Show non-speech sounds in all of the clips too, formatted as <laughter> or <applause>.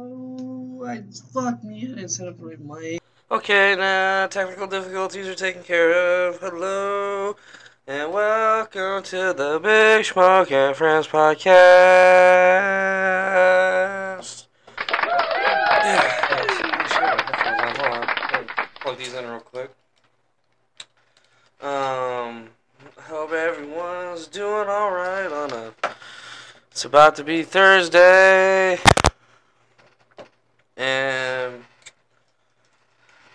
Hello. I fuck me. I didn't set up the right mic. Okay, now technical difficulties are taken care of. Hello, and welcome to the Big Smoke and Friends podcast. Yeah, hold on. Plug these in real quick. Um, hope everyone's doing all right on a. It's about to be Thursday, and.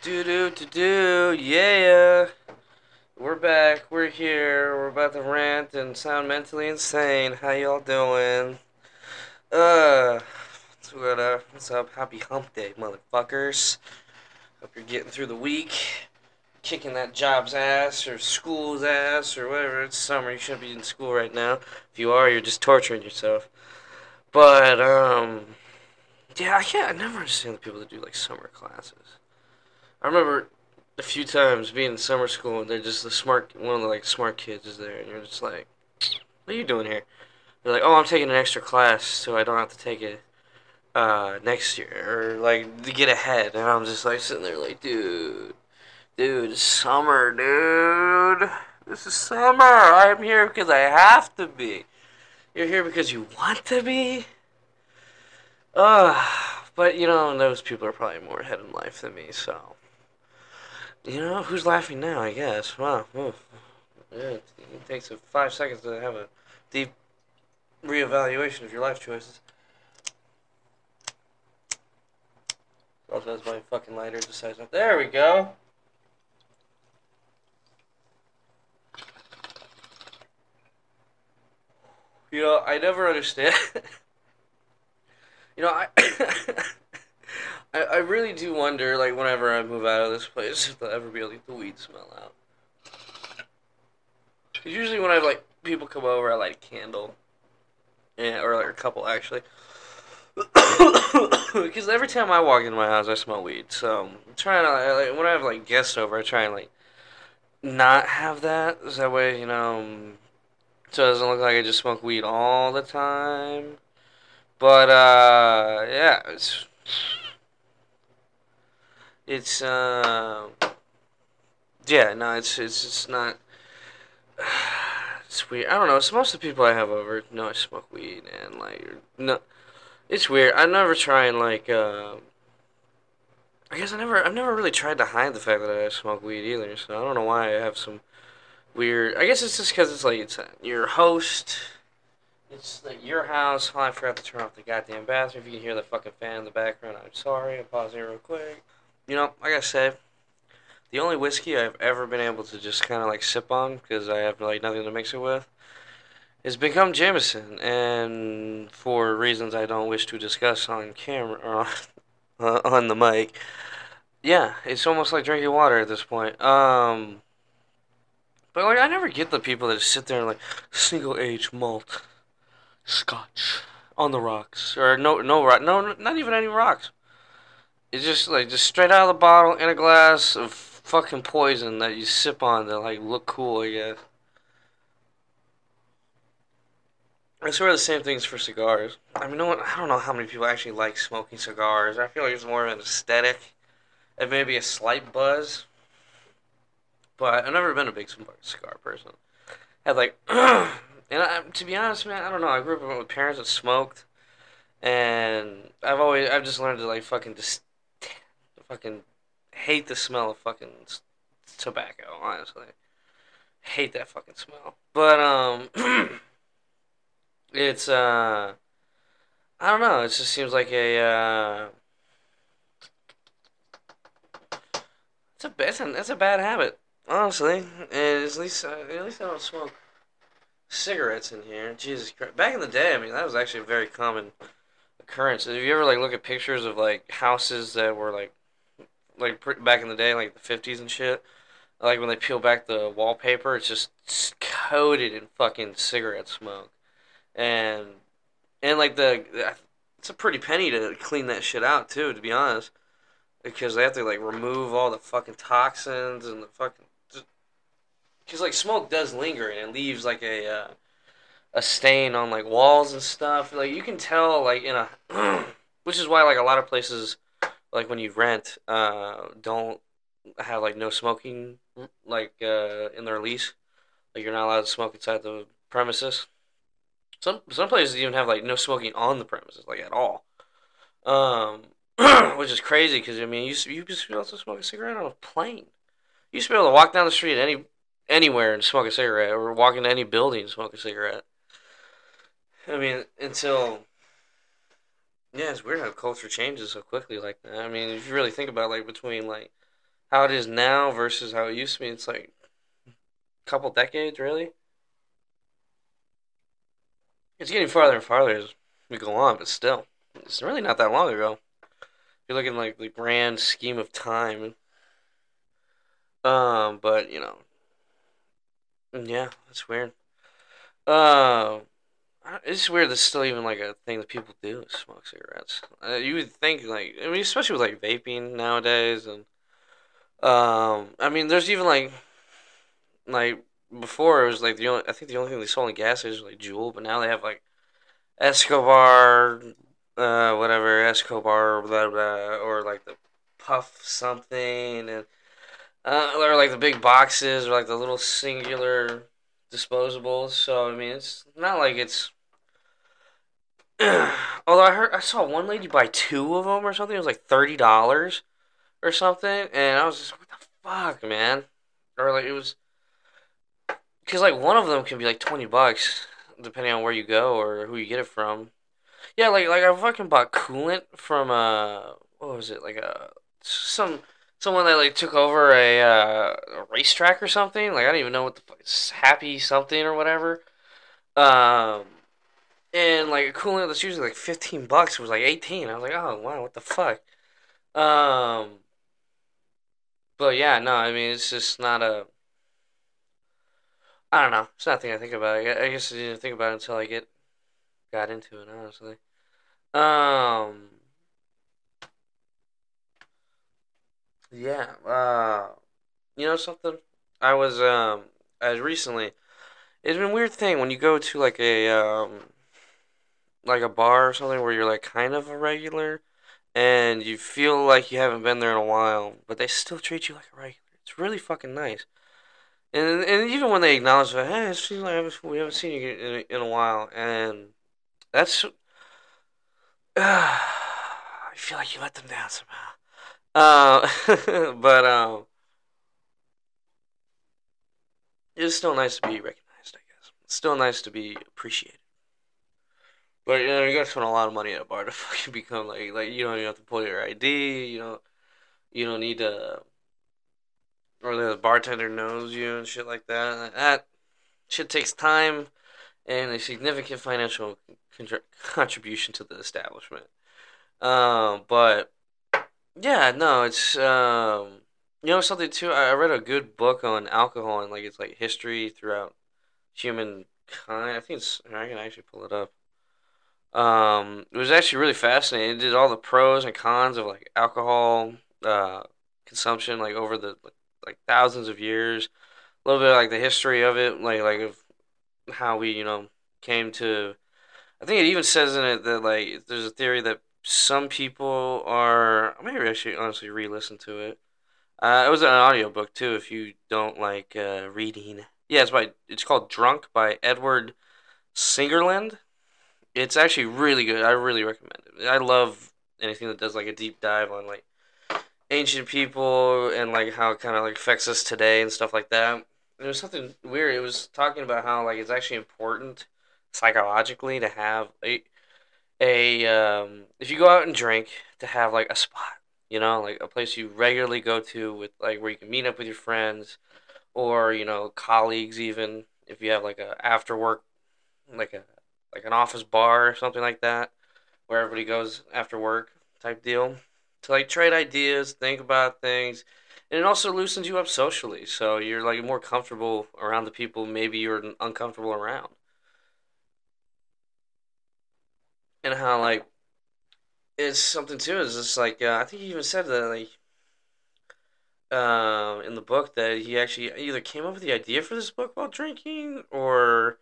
Do do yeah. We're back. We're here. We're about to rant and sound mentally insane. How y'all doing? Uh, what's what, uh, what's up? Happy Hump Day, motherfuckers. Hope you're getting through the week, kicking that job's ass or school's ass or whatever. It's summer. You shouldn't be in school right now. If you are, you're just torturing yourself. But um, yeah, I can't. I never understand the people that do like summer classes. I remember a few times being in summer school and they're just the smart one of the like smart kids is there and you're just like, What are you doing here? They're like, Oh, I'm taking an extra class so I don't have to take it uh next year or like to get ahead and I'm just like sitting there like, dude dude, summer, dude. This is summer. I'm here because I have to be. You're here because you want to be? Uh but you know, those people are probably more ahead in life than me, so you know, who's laughing now, I guess. Wow. Yeah, it, it takes five seconds to have a deep reevaluation of your life choices. Oh, also, as my fucking lighter decides not. There we go. You know, I never understand. <laughs> you know, I. <laughs> I, I really do wonder, like, whenever I move out of this place, if they'll ever be able to get the weed smell out. usually when I have, like, people come over, I light a candle. Yeah, or, like, a couple, actually. <coughs> Because every time I walk into my house, I smell weed. So, I'm trying to, like, when I have, like, guests over, I try and, like, not have that. So that way, you know, um, so it doesn't look like I just smoke weed all the time. But, uh, yeah, it's it's uh yeah no it's it's it's not <sighs> it's weird i don't know it's most of the people i have over know i smoke weed and like no it's weird i never try and like uh i guess i never i've never really tried to hide the fact that i smoke weed either so i don't know why i have some weird i guess it's just because it's like it's uh, your host it's like your house. Oh, I forgot to turn off the goddamn bathroom. If you can hear the fucking fan in the background, I'm sorry. Pause here real quick. You know, like I said, the only whiskey I've ever been able to just kind of like sip on because I have like nothing to mix it with has become Jameson, and for reasons I don't wish to discuss on camera or <laughs> on, on the mic. Yeah, it's almost like drinking water at this point. Um, but like I never get the people that sit there and like single age malt, Scotch on the rocks or no no rock no not even any rocks. It's just like just straight out of the bottle in a glass of fucking poison that you sip on to like look cool, I guess. I swear the same things for cigars. I mean, no one, I don't know how many people actually like smoking cigars. I feel like it's more of an aesthetic and maybe a slight buzz. But I've never been a big cigar person. I had like, <clears throat> and I, to be honest, man, I don't know. I grew up with parents that smoked, and I've always, I've just learned to like fucking just fucking hate the smell of fucking tobacco. Honestly, hate that fucking smell. But um, <clears throat> it's uh, I don't know. It just seems like a uh, it's a it's a, a bad habit. Honestly, and at least uh, at least I don't smoke cigarettes in here. Jesus Christ! Back in the day, I mean, that was actually a very common occurrence. If you ever like look at pictures of like houses that were like like pr- back in the day, like the fifties and shit. Like when they peel back the wallpaper, it's just coated in fucking cigarette smoke, and and like the it's a pretty penny to clean that shit out too. To be honest, because they have to like remove all the fucking toxins and the fucking because like smoke does linger and it leaves like a uh, a stain on like walls and stuff. Like you can tell like in a <clears throat> which is why like a lot of places, like when you rent, uh, don't have like no smoking like uh, in their lease. Like you're not allowed to smoke inside the premises. Some some places even have like no smoking on the premises, like at all. Um, <clears throat> which is crazy because I mean, you you to be able to smoke a cigarette on a plane. You used to be able to walk down the street any anywhere and smoke a cigarette, or walk into any building and smoke a cigarette. I mean, until yeah, it's weird how culture changes so quickly like that. I mean, if you really think about like between like how it is now versus how it used to be, it's like a couple decades, really. It's getting farther and farther as we go on, but still, it's really not that long ago. You're looking like the grand scheme of time. Um, but you know, yeah, that's weird. Uh, it's weird. That's still even like a thing that people do smoke cigarettes. Uh, you would think like I mean, especially with like vaping nowadays, and um, I mean, there's even like like before it was like the only I think the only thing they sold in gas was like Juul, but now they have like Escobar, uh, whatever Escobar, blah blah, or like the Puff something, and uh, or like the big boxes, or like the little singular disposables. So I mean, it's not like it's. <sighs> Although I heard I saw one lady buy two of them or something. It was like thirty dollars or something, and I was just what the fuck, man, or like it was because like one of them can be like twenty bucks depending on where you go or who you get it from. Yeah, like like I fucking bought coolant from uh what was it like a uh, some someone that like took over a, uh, a racetrack or something. Like I don't even know what the fuck happy something or whatever. Um, and like a coolant that's usually like fifteen bucks was like eighteen. I was like, oh wow, what the fuck. Um, but yeah, no, I mean it's just not a. I don't know. It's nothing I think about. I guess I didn't think about it until I get got into it. Honestly. Um. Yeah. Uh. You know something? I was um. As recently, it's been a weird thing when you go to like a um. Like a bar or something where you're like kind of a regular, and you feel like you haven't been there in a while, but they still treat you like a regular. It's really fucking nice. And and even when they acknowledge that, hey, it seems like we haven't seen you in, in a while, and that's. Uh, <sighs> I feel like you let them down somehow. Uh, <laughs> but um, it's still nice to be recognized. I guess it's still nice to be appreciated. But you know, you gotta spend a lot of money at a bar to <laughs> fucking become like like you don't even have to pull your ID. You know, you don't need to, or the bartender knows you and shit like that. That shit takes time and a significant financial contribution to the establishment. Um, but yeah, no, it's um, you know something too. I read a good book on alcohol and like it's like history throughout humankind. I think it's I can actually pull it up. Um, it was actually really fascinating. It did all the pros and cons of like alcohol uh, consumption, like over the like thousands of years. A little bit of, like the history of it, like like of how we you know came to. I think it even says in it that like there's a theory that some people are maybe I should honestly re-listen to it. Uh, it was an audiobook too. If you don't like uh, reading, yeah, it's by it's called Drunk by Edward Slingerland it's actually really good. I really recommend it. I love anything that does like a deep dive on like ancient people and like how it kind of like affects us today and stuff like that. There was something weird. It was talking about how like it's actually important psychologically to have a a um, if you go out and drink to have like a spot, you know, like a place you regularly go to with like where you can meet up with your friends or you know colleagues even if you have like a after work like a like an office bar or something like that, where everybody goes after work type deal to like trade ideas, think about things, and it also loosens you up socially. So you're like more comfortable around the people maybe you're uncomfortable around. And how like it's something too is just like uh, I think he even said that like uh, in the book that he actually either came up with the idea for this book while drinking or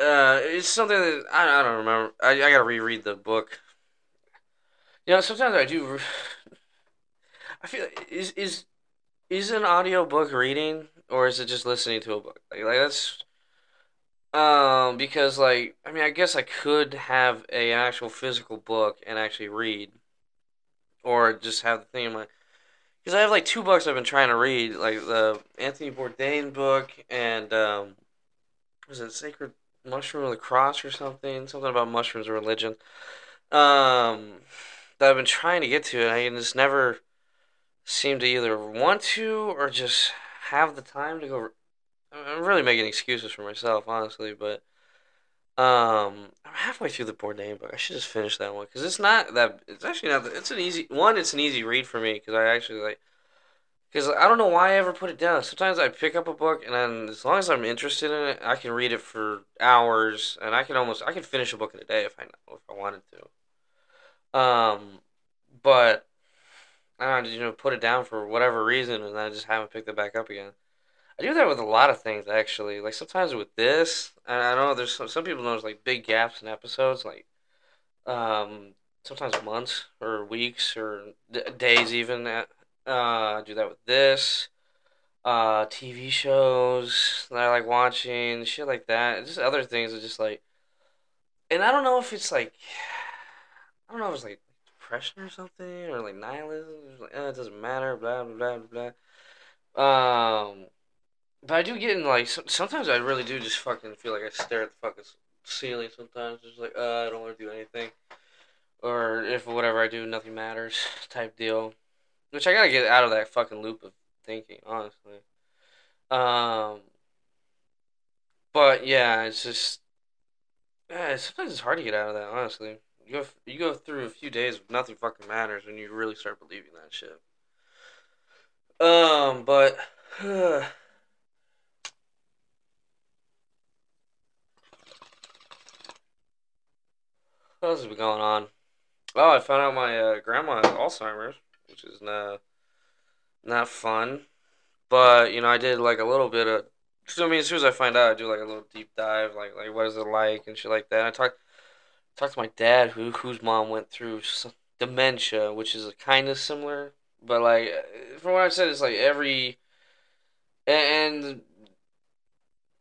uh, it's something that I, I don't remember. I, I gotta reread the book. You know, sometimes I do. I feel is is is an audiobook reading or is it just listening to a book? Like, like that's um because like I mean I guess I could have a actual physical book and actually read or just have the thing in my because I have like two books I've been trying to read like the Anthony Bourdain book and um was it Sacred Mushroom of the Cross or something something about mushrooms and religion um that I've been trying to get to and I just never seem to either want to or just have the time to go. I'm really making excuses for myself, honestly, but um, I'm halfway through the Bourdain book. I should just finish that one because it's not that. It's actually not. It's an easy one. It's an easy read for me because I actually like. Because I don't know why I ever put it down. Sometimes I pick up a book and then as long as I'm interested in it, I can read it for hours and I can almost I can finish a book in a day if I if I wanted to. Um, but I don't know, you know, put it down for whatever reason, and I just haven't picked it back up again. I do that with a lot of things, actually. Like sometimes with this, and I don't know there's some, some people notice like big gaps in episodes, like um, sometimes months or weeks or d- days even. At, uh, do that with this. Uh, TV shows that I like watching, shit like that. Just other things that just like, and I don't know if it's like, I don't know if it's like depression or something or like nihilism. Like, eh, it doesn't matter. Blah blah blah blah. Um, but I do get in like some, sometimes I really do just fucking feel like I stare at the fucking ceiling. Sometimes just like uh, I don't want to do anything, or if whatever I do, nothing matters type deal. Which I gotta get out of that fucking loop of thinking, honestly. Um, but yeah, it's just yeah, sometimes it's hard to get out of that. Honestly, you go you go through a few days of nothing fucking matters, and you really start believing that shit. Um, but <sighs> <sighs> what else has been going on? Oh, I found out my uh, grandma has Alzheimer's, which is not not fun. But you know, I did like a little bit of. So I mean, as soon as I find out, I do like a little deep dive, like like what is it like and shit like that. I talked talked to my dad, who whose mom went through dementia, which is kind of similar, but like from what I've said, it's like every and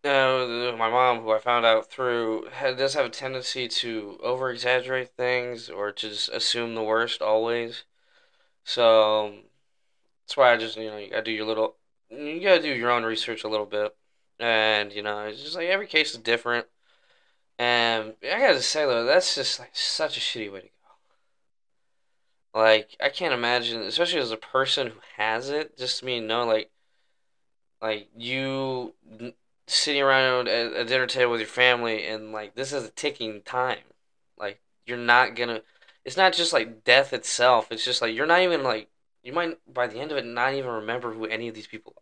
uh, my mom, who I found out through, had, does have a tendency to over exaggerate things or to just assume the worst always. So that's why I just you know you gotta do your little you gotta do your own research a little bit, and you know it's just like every case is different. And I gotta say though, that's just like such a shitty way to go. Like I can't imagine, especially as a person who has it, just me know like like you sitting around a dinner table with your family and like this is a ticking time. Like you're not gonna. It's not just like death itself. It's just like you're not even like you might by the end of it not even remember who any of these people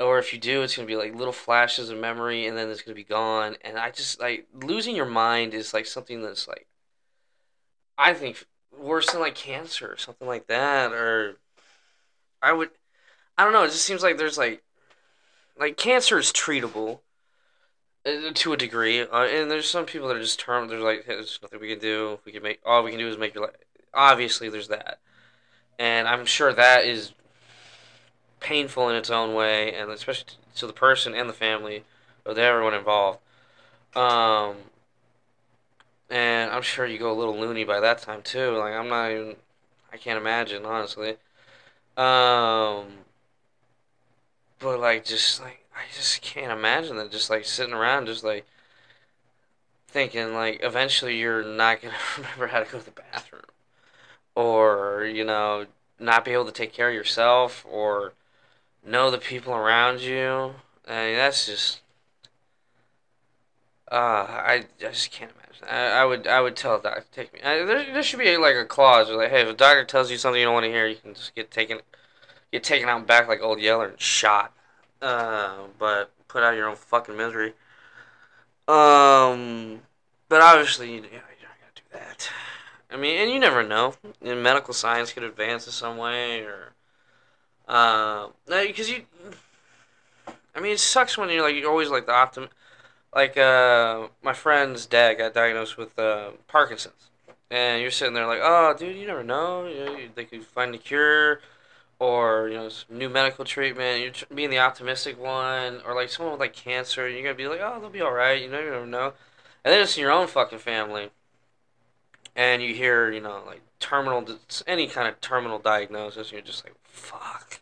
are. Or if you do, it's gonna be like little flashes of memory and then it's gonna be gone. And I just like losing your mind is like something that's like I think worse than like cancer or something like that. Or I would I don't know. It just seems like there's like like cancer is treatable to a degree, uh, and there's some people that are just term. There's like hey, there's nothing we can do. We can make all we can do is make your life. Obviously, there's that, and I'm sure that is painful in its own way, and especially to the person and the family, or to everyone involved. Um, and I'm sure you go a little loony by that time too. Like I'm not even. I can't imagine honestly. Um, but like just like I just can't imagine that. Just like sitting around, just like thinking like eventually you're not gonna <laughs> remember how to go to the bathroom. Or you know not be able to take care of yourself or know the people around you. I mean, that's just uh I, I just can't imagine. I, I would I would tell a doctor take me I, there, there should be like a clause like hey if a doctor tells you something you don't want to hear you can just get taken get taken out back like old Yeller and shot uh but put out your own fucking misery um but obviously, you, know, you're not gonna do that. I mean, and you never know. And medical science could advance in some way, or uh, because you. I mean, it sucks when you're like you're always like the optim. Like uh, my friend's dad got diagnosed with uh, Parkinson's, and you're sitting there like, oh, dude, you never know. You know they could find a cure, or you know, new medical treatment. You're being the optimistic one, or like someone with like cancer. You're gonna be like, oh, they'll be all right. You know, you never know. And then it's in your own fucking family, and you hear, you know, like terminal, any kind of terminal diagnosis. You're just like, fuck.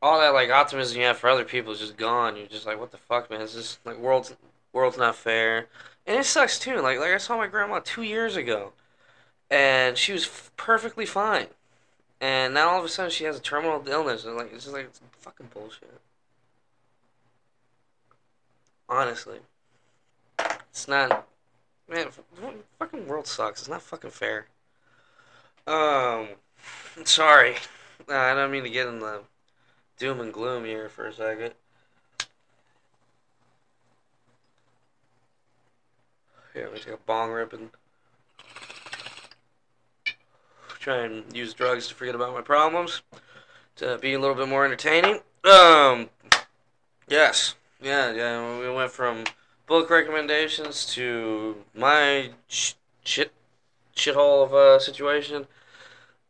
All that like optimism you have for other people is just gone. You're just like, what the fuck, man? It's just like world's world's not fair. And it sucks too. Like like I saw my grandma two years ago, and she was f- perfectly fine. And now all of a sudden she has a terminal illness, and like it's just like it's fucking bullshit. Honestly, it's not. Man, fucking world sucks. It's not fucking fair. Um, <laughs> sorry, I don't mean to get in the doom and gloom here for a second. Here, me take a bong rip and try and use drugs to forget about my problems to be a little bit more entertaining. Um, yes, yeah, yeah. We went from book recommendations to my sh- shit shithole of a situation.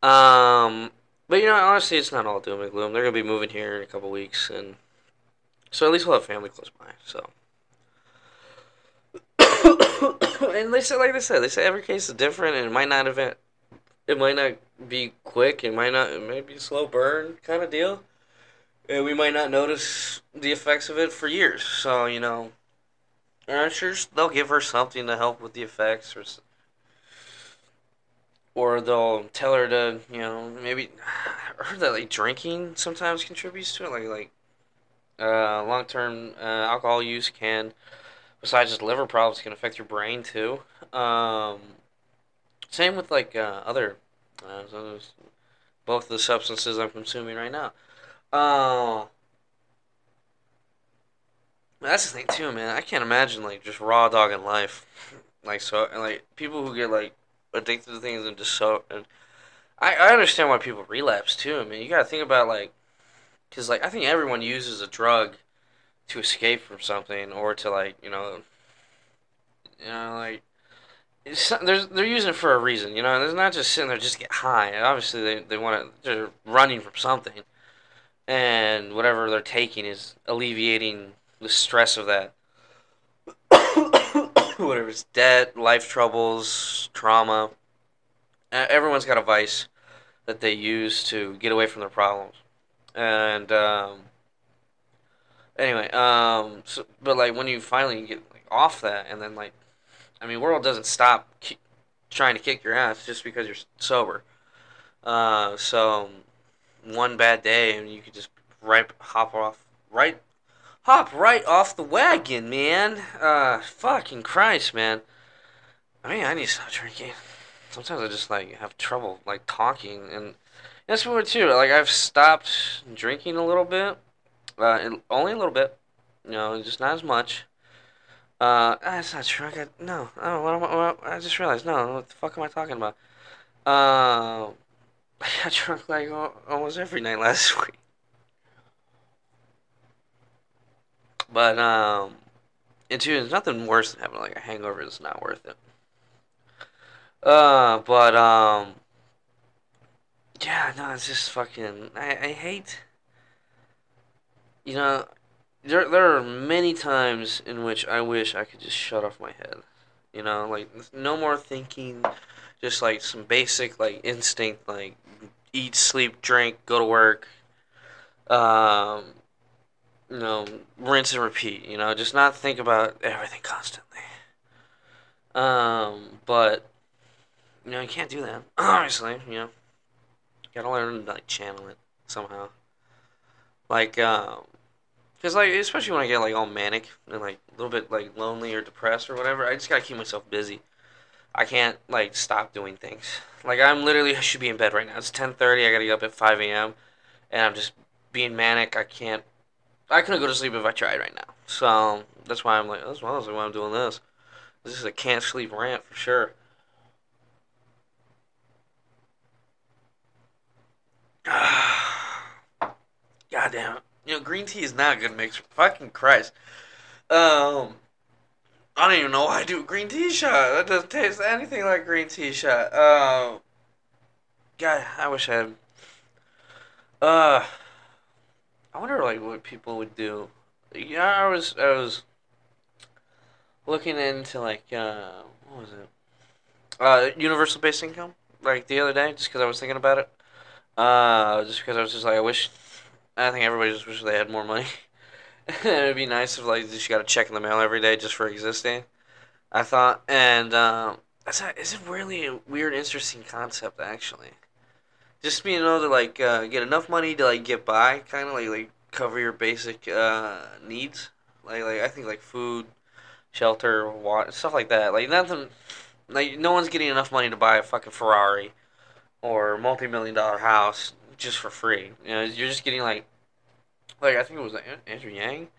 Um, but you know, honestly, it's not all doom and gloom. They're gonna be moving here in a couple weeks, and so at least we'll have family close by. So. <coughs> and they said, like they said, they say every case is different, and it might not event, it might not be quick, it might not, it might be slow burn kind of deal, and we might not notice the effects of it for years. So you know, I'm sure they'll give her something to help with the effects, or or they'll tell her to, you know, maybe. <sighs> I heard that like drinking sometimes contributes to it, like like uh, long term uh, alcohol use can besides just liver problems, can affect your brain too. Um, same with like uh, other, uh, both the substances I'm consuming right now. Uh, that's the thing too, man. I can't imagine like just raw dog in life, <laughs> like so, and like people who get like addicted to things and just so. And I I understand why people relapse too. I mean, you gotta think about like, cause like I think everyone uses a drug to escape from something or to like you know you know like there's they're using it for a reason you know they're not just sitting there just get high. Obviously they, they want to they're running from something. And whatever they're taking is alleviating the stress of that. <coughs> Whatever it's debt life troubles trauma. Everyone's got a vice that they use to get away from their problems. And um, Anyway, um, so, but like when you finally get like off that, and then like, I mean, world doesn't stop trying to kick your ass just because you're sober. Uh, so one bad day, and you could just right hop off, right, hop right off the wagon, man. Uh, fucking Christ, man. I mean, I need to stop drinking. Sometimes I just like have trouble like talking, and that's weird too. Like I've stopped drinking a little bit uh, only a little bit. You know, just not as much. Uh, that's not true. I got no. Oh, what am I, what, I just realized. No, what the fuck am I talking about? Uh, <laughs> I got drunk like almost every night last <laughs> week. But um, and two, nothing worse than having like a hangover. It's not worth it. Uh, but um, yeah, no, it's just fucking. I I hate you know, there there are many times in which I wish I could just shut off my head. You know, like no more thinking, just like some basic like instinct, like eat, sleep, drink, go to work. Um, you know, rinse and repeat. You know, just not think about everything constantly. Um, but you know, you can't do that. <clears throat> Obviously, you know, gotta learn to like channel it somehow. Like, um, because like especially when I get like all manic and like a little bit like lonely or depressed or whatever, I just gotta keep myself busy. I can't like stop doing things. Like I'm literally I should be in bed right now. It's ten thirty. I gotta get up at five a.m. and I'm just being manic. I can't. I couldn't go to sleep if I tried right now. So that's why I'm like that's why I'm doing this. This is a can't sleep rant for sure. <sighs> God damn it. You know, green tea is not a good mix. Fucking Christ. Um, I don't even know why I do green tea shot. That doesn't taste anything like green tea shot. Uh, God, I wish I had. Uh, I wonder like what people would do. Yeah, I was I was looking into like uh, what was it? Uh, universal basic income like the other day, just because I was thinking about it. Uh, just because I was just like, I wish. I think everybody just wishes they had more money. <laughs> It'd be nice if like just got a check in the mail every day just for existing. I thought, and um, it's a, really weird, interesting concept actually. Just being able to like uh, get enough money to like get by, kind of like like cover your basic uh, needs. Like like I think like food, shelter, water, stuff like that. Like nothing. Like no one's getting enough money to buy a fucking Ferrari or multi-million dollar house just for free. You know, you're just getting like like I think it was Andrew Yang.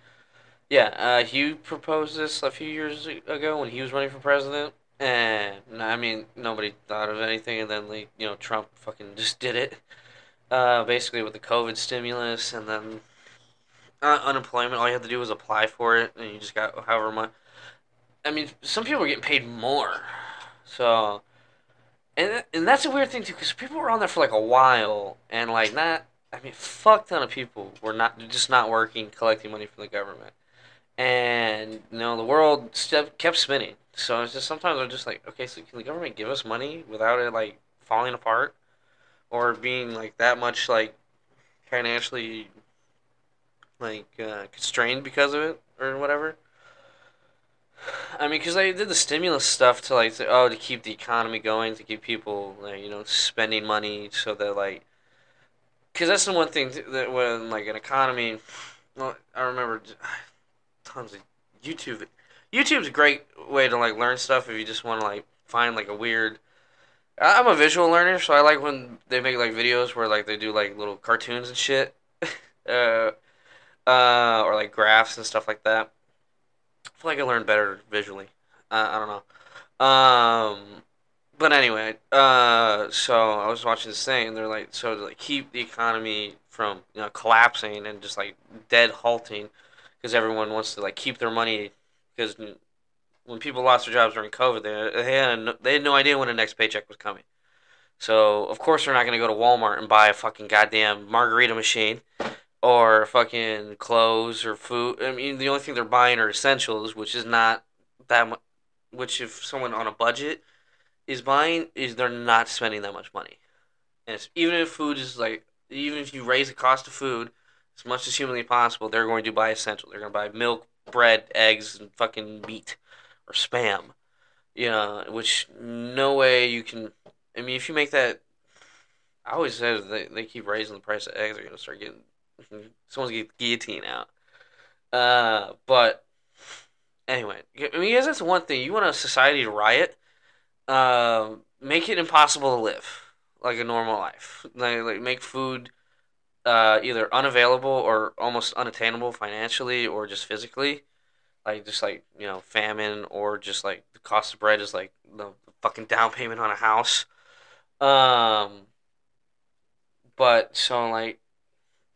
Yeah, uh, he proposed this a few years ago when he was running for president, and I mean nobody thought of anything, and then like you know Trump fucking just did it, uh, basically with the COVID stimulus, and then uh, unemployment. All you had to do was apply for it, and you just got however much. I mean, some people were getting paid more, so. And, and that's a weird thing too, because people were on there for like a while, and like not I mean, fuck ton of people were not just not working, collecting money from the government, and you know the world kept spinning. So it's just sometimes I'm just like, okay, so can the government give us money without it like falling apart, or being like that much like financially like uh, constrained because of it or whatever? I mean, because they did the stimulus stuff to like, oh, to keep the economy going, to keep people, like, you know, spending money so that like because that's the one thing that when like an economy, well, I remember <sighs> tons of YouTube. YouTube's a great way to like learn stuff if you just want to like find like a weird. I'm a visual learner, so I like when they make like videos where like they do like little cartoons and shit, <laughs> uh, uh, or like graphs and stuff like that. I feel like I learned better visually. Uh, I don't know. Um, but anyway, uh, so I was watching this thing, and they're like, so to like keep the economy from you know collapsing and just like dead halting, because everyone wants to like keep their money, because when people lost their jobs during COVID, they they had no, they had no idea when the next paycheck was coming. So of course they're not gonna go to Walmart and buy a fucking goddamn margarita machine, or fucking clothes or food. I mean, the only thing they're buying are essentials, which is not that much. Which if someone on a budget is buying is they're not spending that much money. And even if food is like even if you raise the cost of food as much as humanly possible, they're going to buy essential. They're going to buy milk, bread, eggs, and fucking meat or spam. You know, which no way you can. I mean, if you make that, I always said they they keep raising the price of eggs, they're going to start getting someone's getting guillotine out. Uh, but anyway, I mean, guess that's one thing. You want a society to riot? uh, make it impossible to live like a normal life. Like, like make food uh, either unavailable or almost unattainable financially or just physically. Like just like you know famine or just like the cost of bread is like the fucking down payment on a house. Um, but so like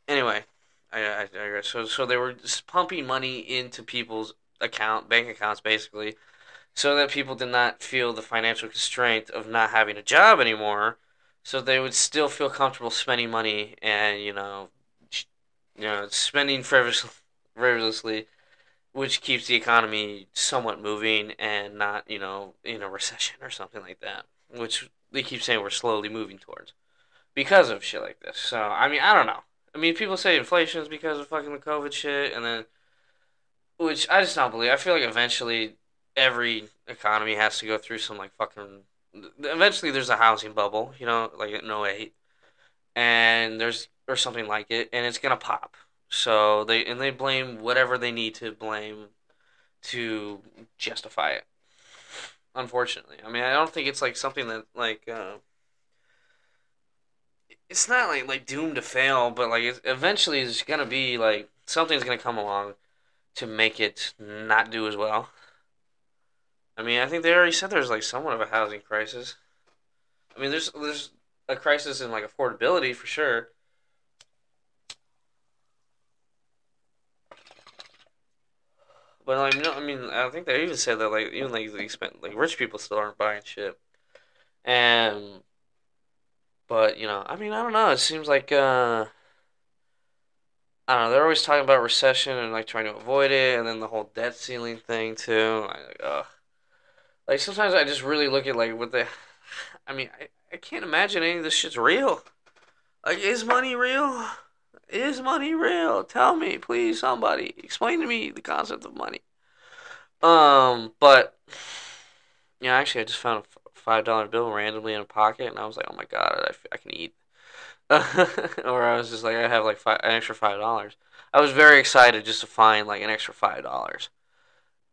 anyway, I, I, I so so they were just pumping money into people's account bank accounts basically so that people did not feel the financial constraint of not having a job anymore. So they would still feel comfortable spending money and you know you know spending <laughs> frivolously which keeps the economy somewhat moving and not you know in a recession or something like that which they keep saying we're slowly moving towards because of shit like this. So i mean i don't know i mean people say inflation is because of fucking the covid shit and then which i just don't believe i feel like eventually every economy has to go through some like fucking. Eventually, there's a housing bubble, you know, like in 08. and there's or something like it, and it's gonna pop. So they and they blame whatever they need to blame to justify it. Unfortunately, I mean, I don't think it's like something that like. Uh, it's not like like doomed to fail, but like it's, eventually it's gonna be like something's gonna come along to make it not do as well. I mean, I think they already said there's like somewhat of a housing crisis. I mean, there's there's a crisis in like affordability for sure. But like, no, I mean, I think they even said that like even like the expen- like rich people still aren't buying shit. And, but you know, I mean, I don't know. It seems like uh, I don't know. They're always talking about recession and like trying to avoid it, and then the whole debt ceiling thing too. Like, ugh. Like sometimes I just really look at like what the, <sighs> I mean, I, I can't imagine any of this shit's real. Like, is money real? Is money real? Tell me, please, somebody. Explain to me the concept of money. Um, but <sighs> yeah, actually, I just found a five dollar bill randomly in a pocket, and I was like, oh my god, I, I can eat. <laughs> or I was just like, I have like five, an extra five dollars. I was very excited just to find like an extra five dollars.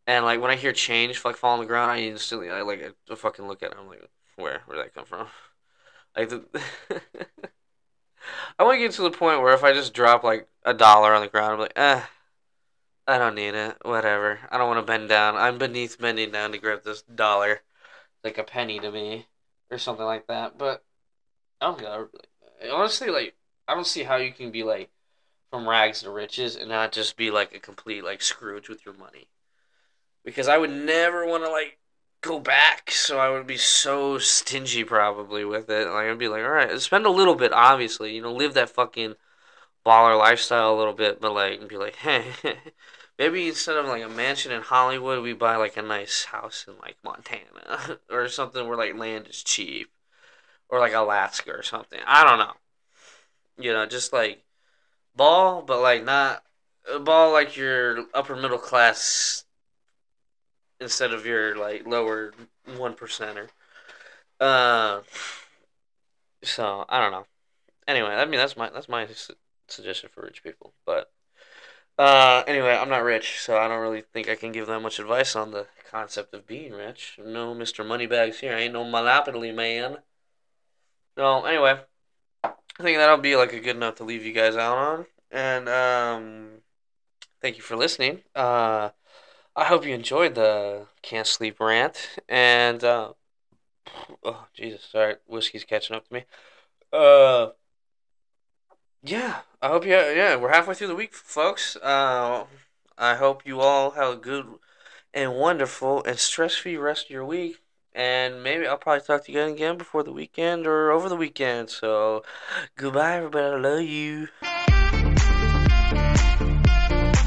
And like when I hear change like fall on the ground, I instantly I like I fucking look at it. I'm like, where where did that come from? <laughs> Like the <laughs> I want to get to the point where if I just drop like a dollar on the ground, I'm like, eh, I don't need it. Whatever. I don't want to bend down. I'm beneath bending down to grab this dollar, like a penny to me, or something like that. But I don't know. Honestly, like I don't see how you can be like from rags to riches and not just be like a complete like Scrooge with your money. Because I would never want to like go back, so I would be so stingy probably with it. Like I'd be like, all right, spend a little bit, obviously, you know, live that fucking baller lifestyle a little bit, but like, and be like, <laughs> hey, maybe instead of like a mansion in Hollywood, we buy like a nice house in like Montana <laughs> or something where like land is cheap, or like Alaska or something. I don't know. You know, just like ball, but like not ball like your upper middle class instead of your like lower one percenter. Uh, so I don't know. Anyway, I mean that's my that's my su- suggestion for rich people. But uh, anyway, I'm not rich, so I don't really think I can give that much advice on the concept of being rich. No, Mister Moneybags here. I ain't no monopoly man. No, anyway, I think that'll be like a good note to leave you guys out on. And um, thank you for listening. Uh, I hope you enjoyed the can't sleep rant. And uh, oh Jesus, sorry, whiskey's catching up to me. Uh, yeah, I hope you. Yeah, we're halfway through the week, folks. Uh, I hope you all have a good and wonderful and stress-free rest of your week. And maybe I'll probably talk to you again before the weekend or over the weekend. So, goodbye, everybody. I love you.